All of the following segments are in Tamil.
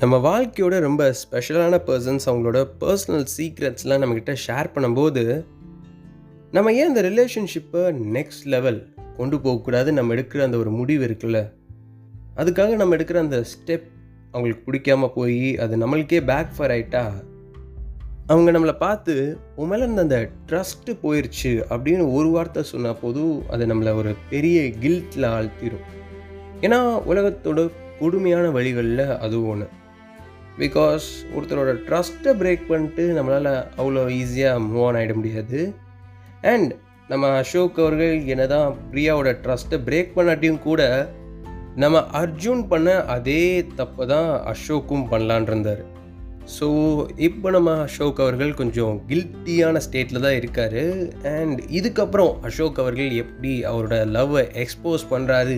நம்ம வாழ்க்கையோட ரொம்ப ஸ்பெஷலான பர்சன்ஸ் அவங்களோட பர்சனல் சீக்ரெட்ஸ்லாம் நம்மக்கிட்ட ஷேர் பண்ணும்போது நம்ம ஏன் அந்த ரிலேஷன்ஷிப்பை நெக்ஸ்ட் லெவல் கொண்டு போகக்கூடாது நம்ம எடுக்கிற அந்த ஒரு முடிவு இருக்குல்ல. அதுக்காக நம்ம எடுக்கிற அந்த ஸ்டெப் அவங்களுக்கு பிடிக்காம போய் அது நம்மளுக்கே பேக் ஃபயர் ஆயிட்டா அவங்க நம்மளை பார்த்து உன் மேலே இருந்த அந்த ட்ரஸ்ட்டு போயிடுச்சு அப்படின்னு ஒரு வார்த்தை சொன்னால் போதும் அது நம்மளை ஒரு பெரிய கில்ட்டில் ஆழ்த்திடும் ஏன்னா உலகத்தோட கொடுமையான வழிகளில் அதுவும் ஒன்று பிகாஸ் ஒருத்தரோட ட்ரஸ்ட்டை பிரேக் பண்ணிட்டு நம்மளால் அவ்வளோ ஈஸியாக மூவ் ஆன் ஆகிட முடியாது. அண்ட் நம்ம அசோக் அவர்கள் என்ன தான் பிரியாவோட ட்ரஸ்ட்டை பிரேக் பண்ணாட்டியும் கூட நம்ம அர்ஜுன் பண்ண அதே தப்பை தான் அசோக்கும் பண்ணலான் இருந்தார். ஸோ இப்போ நம்ம அசோக் அவர்கள் கொஞ்சம் கில்ட்டியான ஸ்டேட்டில் தான் இருக்கார். அண்ட் இதுக்கப்புறம் அசோக் அவர்கள் எப்படி அவரோட லவ்வை எக்ஸ்போஸ் பண்ணுறாரு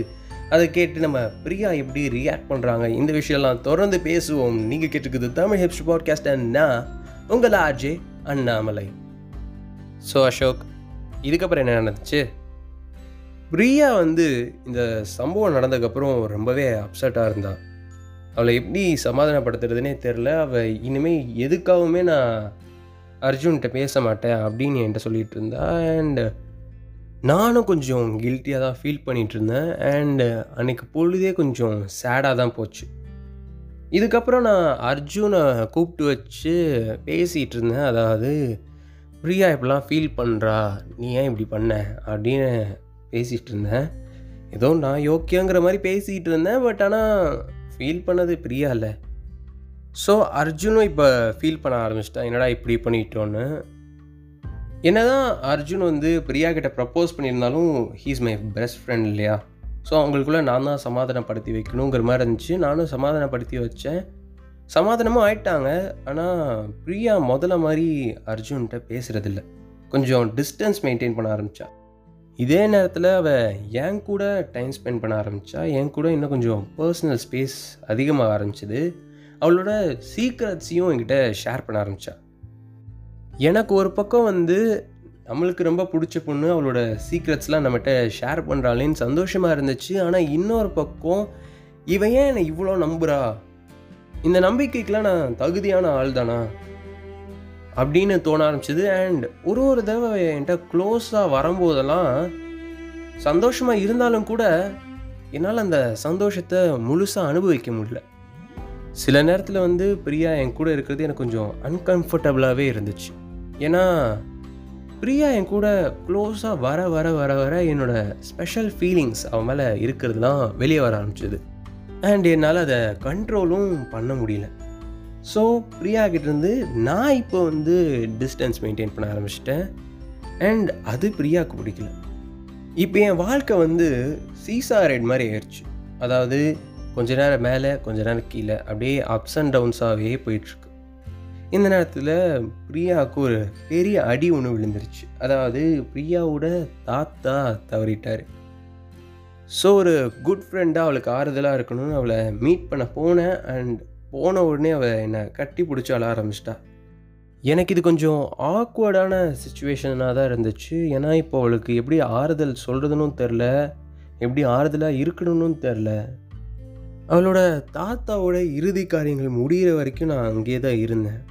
அதை கேட்டு நம்ம பிரியா எப்படி ரியாக்ட் பண்ணுறாங்க இந்த விஷயம்லாம் தொடர்ந்து பேசுவோம். நீங்கள் கேட்டுருக்குது தமிழ் ஹிப்ஸ் பாட்காஸ்ட் அண்ணா உங்கள் ஆர்ஜே அண்ணாமலை. ஸோ அசோக் இதுக்கப்புறம் என்ன நடந்துச்சு? பிரியா வந்து இந்த சம்பவம் நடந்ததுக்கப்புறம் ரொம்பவே அப்செட்டாக இருந்தா. அவளை எப்படி சமாதானப்படுத்துறதுனே தெரில அவள் இனிமேல் எதுக்காகவுமே நான் அர்ஜுன்கிட்ட பேச மாட்டேன் அப்படின்னு என்கிட்ட சொல்லிகிட்டு இருந்தா. அண்ட் நானும் கொஞ்சம் கில்ட்டியாக தான் ஃபீல் பண்ணிகிட்டு இருந்தேன் அண்டு அன்னைக்கு பொழுதே கொஞ்சம் சேடாக தான் போச்சு. இதுக்கப்புறம் நான் அர்ஜுனை கூப்பிட்டு வச்சு பேசிகிட்டு இருந்தேன் அதாவது பிரியா இப்படிலாம் ஃபீல் பண்ணுறா நீ ஏன் இப்படி பண்ண? அப்படின்னு பேசிகிட்டு இருந்தேன் ஏதோ நான் யோக்கியங்கிற மாதிரி பேசிகிட்டு இருந்தேன் பட் ஆனால் ஃபீல் பண்ணது பிரியா இல்லை ஸோ அர்ஜுனும் இப்போ ஃபீல் பண்ண ஆரம்பிச்சிட்டான். என்னடா இப்படி பண்ணிட்டோன்னு? என்னதான் அர்ஜுன் வந்து பிரியா கிட்ட ப்ரப்போஸ் பண்ணியிருந்தாலும் ஹீஸ் மை பெஸ்ட் ஃப்ரெண்ட் இல்லையா? ஸோ அவங்களுக்குள்ளே நான் தான் சமாதானப்படுத்தி வைக்கணுங்கிற மாதிரி இருந்துச்சு. நானும் சமாதானப்படுத்தி வச்சேன். சமாதானமும் ஆயிட்டாங்க. ஆனால் பிரியா முதல்ல மாதிரி அர்ஜுன்கிட்ட பேசுகிறதில்ல கொஞ்சம் டிஸ்டன்ஸ் மெயின்டைன் பண்ண ஆரம்பித்தா இதே நேரத்தில் அவள் என் கூட டைம் ஸ்பெண்ட் பண்ண ஆரம்பித்தா என் கூட இன்னும் கொஞ்சம் பர்சனல் ஸ்பேஸ் அதிகமாக ஆரம்பிச்சது. அவளோட சீக்ரெட்ஸையும் என்கிட்ட ஷேர் பண்ண ஆரம்பித்தா எனக்கு ஒரு பக்கம் வந்து நம்மளுக்கு ரொம்ப பிடிச்ச பொண்ணு அவளோட சீக்ரெட்ஸ்லாம் நம்மகிட்ட ஷேர் பண்ணுறாளேன்னு சந்தோஷமாக இருந்துச்சு. ஆனால் இன்னொரு பக்கம் இவன் ஏன் என்னை இவ்வளோ நம்புறா? இந்த நம்பிக்கைக்கெலாம் நான் தகுதியான ஆள் தானா? அப்படின்னு தோண ஆரம்பிச்சது. அண்ட் ஒரு ஒரு தடவை என்கிட்ட க்ளோஸாக வரும்போதெல்லாம் சந்தோஷமாக இருந்தாலும் கூட என்னால் அந்த சந்தோஷத்தை முழுசாக அனுபவிக்க முடியல. சில நேரத்தில் வந்து பிரியா என் கூட இருக்கிறது எனக்கு கொஞ்சம் அன்கம்ஃபர்டபுளாகவே இருந்துச்சு. ஏன்னா பிரியா என் கூட க்ளோஸாக வர வர வர வர என்னோட ஸ்பெஷல் ஃபீலிங்ஸ் அவன் மேலே இருக்கிறதுலாம் வெளியே வர ஆரம்பிச்சது. அண்ட் என்னால் அதை கண்ட்ரோலும் பண்ண முடியல. ஸோ பிரியா கிட்டேருந்து நான் இப்போ வந்து டிஸ்டன்ஸ் மெயின்டைன் பண்ண ஆரம்பிச்சிட்டேன். அண்ட் அது பிரியாவுக்கு பிடிக்கல. இப்போ என் வாழ்க்கை வந்து சீசா ரைட் மாதிரி ஆயிடுச்சு. அதாவது கொஞ்ச நேரம் மேலே கொஞ்ச நேரம் கீழே அப்படியே அப்ஸ் அண்ட் டவுன்ஸாகவே போயிட்டுருக்கு. இந்த நேரத்தில் பிரியாவுக்கு ஒரு பெரிய அடி ஒன்று விழுந்துருச்சு. அதாவது பிரியாவோட தாத்தா தவறிட்டார். ஸோ ஒரு குட் ஃப்ரெண்டாக அவளுக்கு ஆறுதலாக இருக்கணும்னு அவளை மீட் பண்ண போனேன். அண்ட் போன உடனே அவள் என்னை கட்டி பிடிச்சி அழ ஆரம்பிச்சிட்டா. எனக்கு இது கொஞ்சம் ஆக்வர்டான சுச்சுவேஷனாக தான் இருந்துச்சு. ஏன்னா இப்போ அவளுக்கு எப்படி ஆறுதல் சொல்கிறதுன்னு தெரில எப்படி ஆறுதலாக இருக்கணும்னு தெரில அவளோட தாத்தாவோட இறுதி காரியங்கள் முடிகிற வரைக்கும் நான் அங்கேயே தான் இருந்தேன்.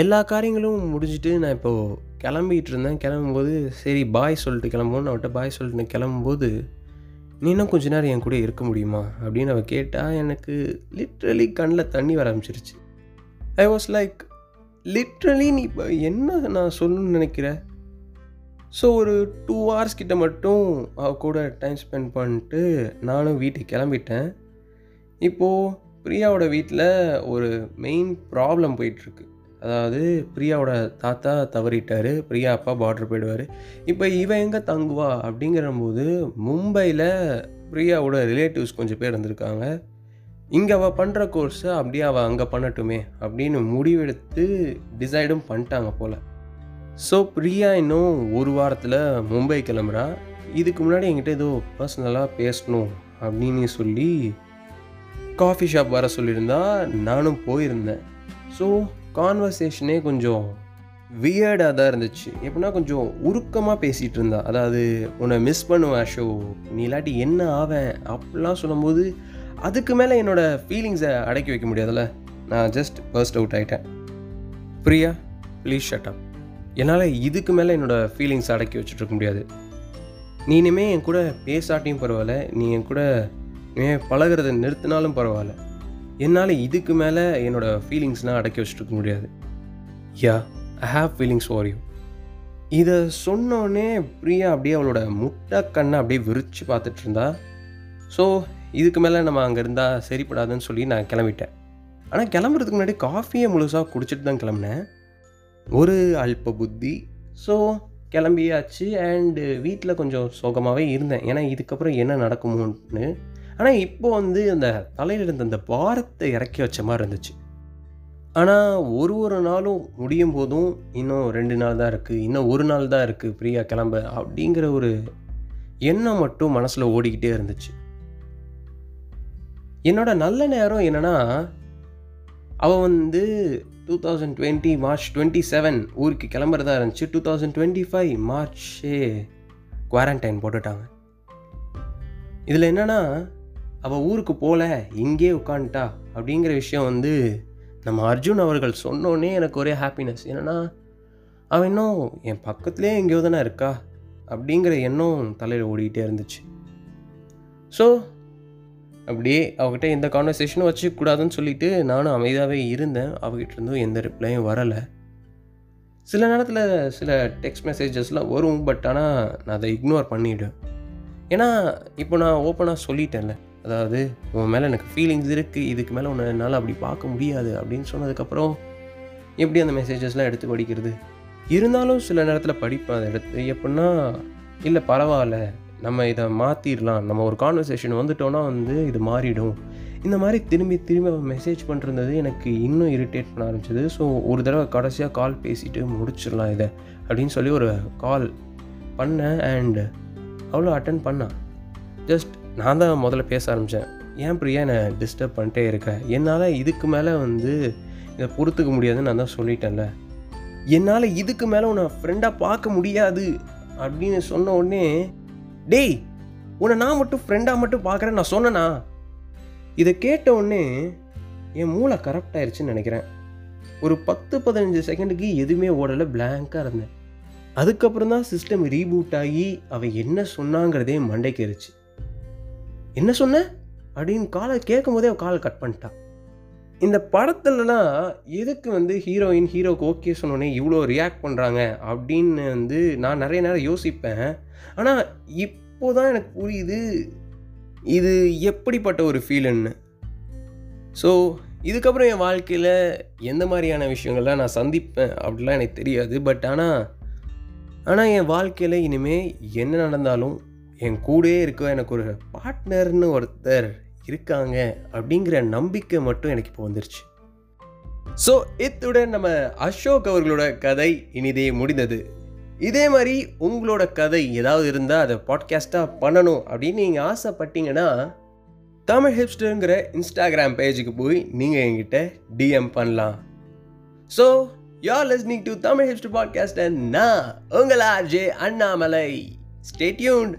எல்லா காரியங்களும் முடிஞ்சுட்டு நான் இப்போது கிளம்பிகிட்டு இருந்தேன் கிளம்பும்போது சரி பாய் சொல்லிட்டு கிளம்புவோன்னு அவட்ட பாய் சொல்லிட்டு நான் கிளம்பும்போது நீ இன்னும் கொஞ்ச நேரம் என் கூட இருக்க முடியுமா? அப்படின்னு அவள் கேட்டால் எனக்கு லிட்ரலி கண்ணில் தண்ணி வர ஆரம்பிச்சிருச்சு. ஐ வாஸ் லைக் லிட்ரலி நீ இப்போ என்ன நான் சொல்லணும்னு நினைக்கிறேன் ஸோ ஒரு டூ ஹவர்ஸ் கிட்ட மட்டும் அவ கூட டைம் ஸ்பெண்ட் பண்ணிட்டு நானும் வீட்டுக்கு கிளம்பிட்டேன். இப்போது பிரியாவோட வீட்டில் ஒரு மெயின் ப்ராப்ளம் போயிட்டுருக்கு. அதாவது பிரியாவோட தாத்தா தவறிட்டார் பிரியா அப்பா பார்டர் போயிடுவார். இப்போ இவன் எங்கே தங்குவா? அப்படிங்கிறபோது மும்பையில் பிரியாவோட ரிலேட்டிவ்ஸ் கொஞ்சம் பேர் இருந்திருக்காங்க. இங்கே அவள் பண்ணுற கோர்ஸை அப்படியே அவள் அங்கே பண்ணட்டுமே அப்படின்னு முடிவெடுத்து டிசைடும் பண்ணிட்டாங்க போல். ஸோ பிரியா இன்னும் ஒரு வாரத்தில் மும்பை கிளம்புறா. இதுக்கு முன்னாடி என்கிட்ட ஏதோ பர்சனலாக பேசணும் அப்படின்னு சொல்லி காஃபி ஷாப் வர சொல்லியிருந்தா நானும் போயிருந்தேன். ஸோ கான்வர்சேஷனே கொஞ்சம் வியர்டாக தான் இருந்துச்சு. எப்படின்னா கொஞ்சம் உருக்கமாக பேசிகிட்டு இருந்தா. அதாவது உன்னை மிஸ் பண்ணுவேன் ஷோ நீ இல்லாட்டி என்ன ஆவேன்? அப்படிலாம் சொல்லும்போது அதுக்கு மேலே என்னோடய ஃபீலிங்ஸை அடக்கி வைக்க முடியாதுல்ல? நான் ஜஸ்ட் பர்ஸ்ட் அவுட் ஆகிட்டேன் பிரியா ப்ளீஸ் ஷட் அப் என்னால் இதுக்கு மேலே என்னோடய ஃபீலிங்ஸ் அடக்கி வச்சுட்ருக்க முடியாது. நீ இனிமேல் என் கூட பேசாட்டியும் பரவாயில்ல. நீ என் கூட இனிமேல் பழகிறத நிறுத்தினாலும் பரவாயில்ல. என்னால் இதுக்கு மேலே என்னோடய ஃபீலிங்ஸ்னால் அடக்கி வச்சுட்டு இருக்க முடியாது. Yeah I have feelings for you இதை சொன்னோடனே பிரியா அப்படியே அவளோட முட்டை கண்ணை அப்படியே விரித்து பார்த்துட்டு இருந்தா. ஸோ இதுக்கு மேலே நம்ம அங்கே இருந்தால் சரிப்படாதுன்னு சொல்லி நான் கிளம்பிட்டேன். ஆனால் கிளம்புறதுக்கு முன்னாடி காஃபியை முழுசாக குடிச்சிட்டு தான் கிளம்புனேன். ஒரு அல்ப புத்தி. ஸோ கிளம்பியாச்சு அண்டு வீட்டில் கொஞ்சம் சோகமாகவே இருந்தேன். ஏன்னா இதுக்கப்புறம் என்ன நடக்குமோன்னு ஆனால் இப்போ வந்து அந்த தலையில் இருந்த அந்த பாரத்தை இறக்கி வச்ச மாதிரி இருந்துச்சு. ஆனால் ஒரு ஒரு நாளும் முடியும் போதும் இன்னும் ரெண்டு நாள் தான் இருக்குது இன்னும் ஒரு நாள் தான் இருக்குது ஃப்ரீயாக கிளம்ப அப்படிங்கிற ஒரு எண்ணம் மட்டும் மனசில் ஓடிக்கிட்டே இருந்துச்சு. என்னோட நல்ல நேரம் என்னென்னா அவள் வந்து two thousand twenty March twenty seven ஊருக்கு கிளம்புறதா இருந்துச்சு. டூ தௌசண்ட் டுவெண்ட்டி ஃபைவ் மார்ச்சே குவாரண்டைன் போட்டுட்டாங்க. இதில் என்னென்னா அவள் ஊருக்கு போகல இங்கே உட்காந்துட்டா அப்படிங்கிற விஷயம் வந்து நம்ம அர்ஜுன் அவர்கள் சொன்னோன்னே எனக்கு ஒரே ஹாப்பினஸ் என்னென்னா அவன் இன்னும் என் பக்கத்துலேயே எங்கேயோ தானே இருக்கா அப்படிங்கிற எண்ணம் தலையில் ஓடிக்கிட்டே இருந்துச்சு. ஸோ அப்படியே அவகிட்ட எந்த கான்வர்சேஷனும் வச்சுக்கூடாதுன்னு சொல்லிட்டு நானும் அமைதியாகவே இருந்தேன். அவகிட்ட இருந்தும் எந்த ரிப்ளையும் வரலை. சில நேரத்தில் சில டெக்ஸ்ட் மெசேஜஸ்லாம் வரும் பட் ஆனால் நான் அதை இக்னோர் பண்ணிவிடுவேன் ஏன்னா இப்போ நான் ஓப்பனாக சொல்லிட்டேன்ல. அதாவது உன் மேலே எனக்கு ஃபீலிங்ஸ் இருக்குது இதுக்கு மேலே உன்னை என்னால் அப்படி பார்க்க முடியாது அப்படின்னு சொன்னதுக்கப்புறம் எப்படி அந்த மெசேஜஸ்லாம் எடுத்து படிக்கிறது? இருந்தாலும் சில நேரத்தில் படிப்பேன். அதை எடுத்து எப்படின்னா இல்லை பரவாயில்ல. நம்ம இதை மாற்றிடலாம் நம்ம ஒரு கான்வர்சேஷன் வந்துட்டோன்னா வந்து இது மாறிடும். இந்த மாதிரி திரும்பி திரும்பி அவன் மெசேஜ் பண்ணுறது எனக்கு இன்னும் இரிட்டேட் பண்ண ஆரம்பிச்சது. ஸோ ஒரு தடவை கடைசியாக கால் பேசிட்டு முடிச்சிடலாம் இதை அப்படின்னு சொல்லி ஒரு கால் பண்ணேன். அண்ட் அவ்வளோ அட்டன் பண்ணான். ஜஸ்ட் நான் தான் முதல்ல பேச ஆரம்பித்தேன் ஏன் பிரியா என்னை டிஸ்டர்ப் பண்ணிட்டே இருக்கேன் என்னால் இதுக்கு மேலே வந்து இதை பொறுத்துக்க முடியாதுன்னு நான் தான் சொல்லிட்டேன்ல. என்னால் இதுக்கு மேலே உன்னை ஃப்ரெண்டாக பார்க்க முடியாது அப்படின்னு சொன்ன உடனே டேய் உன்னை நான் மட்டும் ஃப்ரெண்டாக மட்டும் பார்க்குறேன் நான் சொன்னேனா? இதை கேட்ட உடனே என் மூளை கரெக்ட் ஆயிடுச்சுன்னு நினைக்கிறேன். ஒரு பத்து பதினஞ்சு செகண்டுக்கு எதுவுமே ஓடலை பிளாங்காக இருந்தேன். அதுக்கப்புறம் தான் சிஸ்டம் ரீபூட் ஆகி அவள் என்ன சொன்னாங்கிறதே மண்டைக்கு இருச்சு என்ன சொன்ன? அப்படின்னு காலை கேட்கும் போதே அவள் காலை கட் பண்ணிட்டான் இந்த படத்துலலாம் எதுக்கு வந்து ஹீரோயின் ஹீரோக்கு ஓகே சொன்னோடனே இவ்வளோ ரியாக்ட் பண்ணுறாங்க அப்படின்னு வந்து நான் நிறைய நேரம் யோசிப்பேன். ஆனால் இப்போ தான் எனக்கு புரியுது இது எப்படிப்பட்ட ஒரு ஃபீலுன்னு ஸோ இதுக்கப்புறம் என் வாழ்க்கையில் எந்த மாதிரியான விஷயங்கள்லாம் நான் சந்திப்பேன் அப்படிலாம் எனக்கு தெரியாது. பட் ஆனால் ஆனால் என் வாழ்க்கையில் இனிமேல் என்ன நடந்தாலும் என் கூடயே இருக்க எனக்கு ஒரு பார்ட்னர்னு ஒருத்தர் இருக்காங்க அப்படிங்கிற நம்பிக்கை மட்டும் எனக்கு இப்போ வந்துருச்சு. ஸோ இத்துடன் நம்ம அசோக் அவர்களோட கதை இனிதே முடிந்தது. இதே மாதிரி உங்களோட கதை ஏதாவது இருந்தால் அதை பாட்காஸ்ட்டாக பண்ணணும் அப்படின்னு நீங்கள் ஆசைப்பட்டீங்கன்னா தமிழ் ஹிப்ஸ்டருங்கிற இன்ஸ்டாகிராம் பேஜுக்கு போய் நீங்கள் என்கிட்ட டிஎம் பண்ணலாம். So you're listening to Tamil hipster podcast நான் உங்கள் ஆர்ஜே அண்ணாமலை. ஸ்டேட்யூன்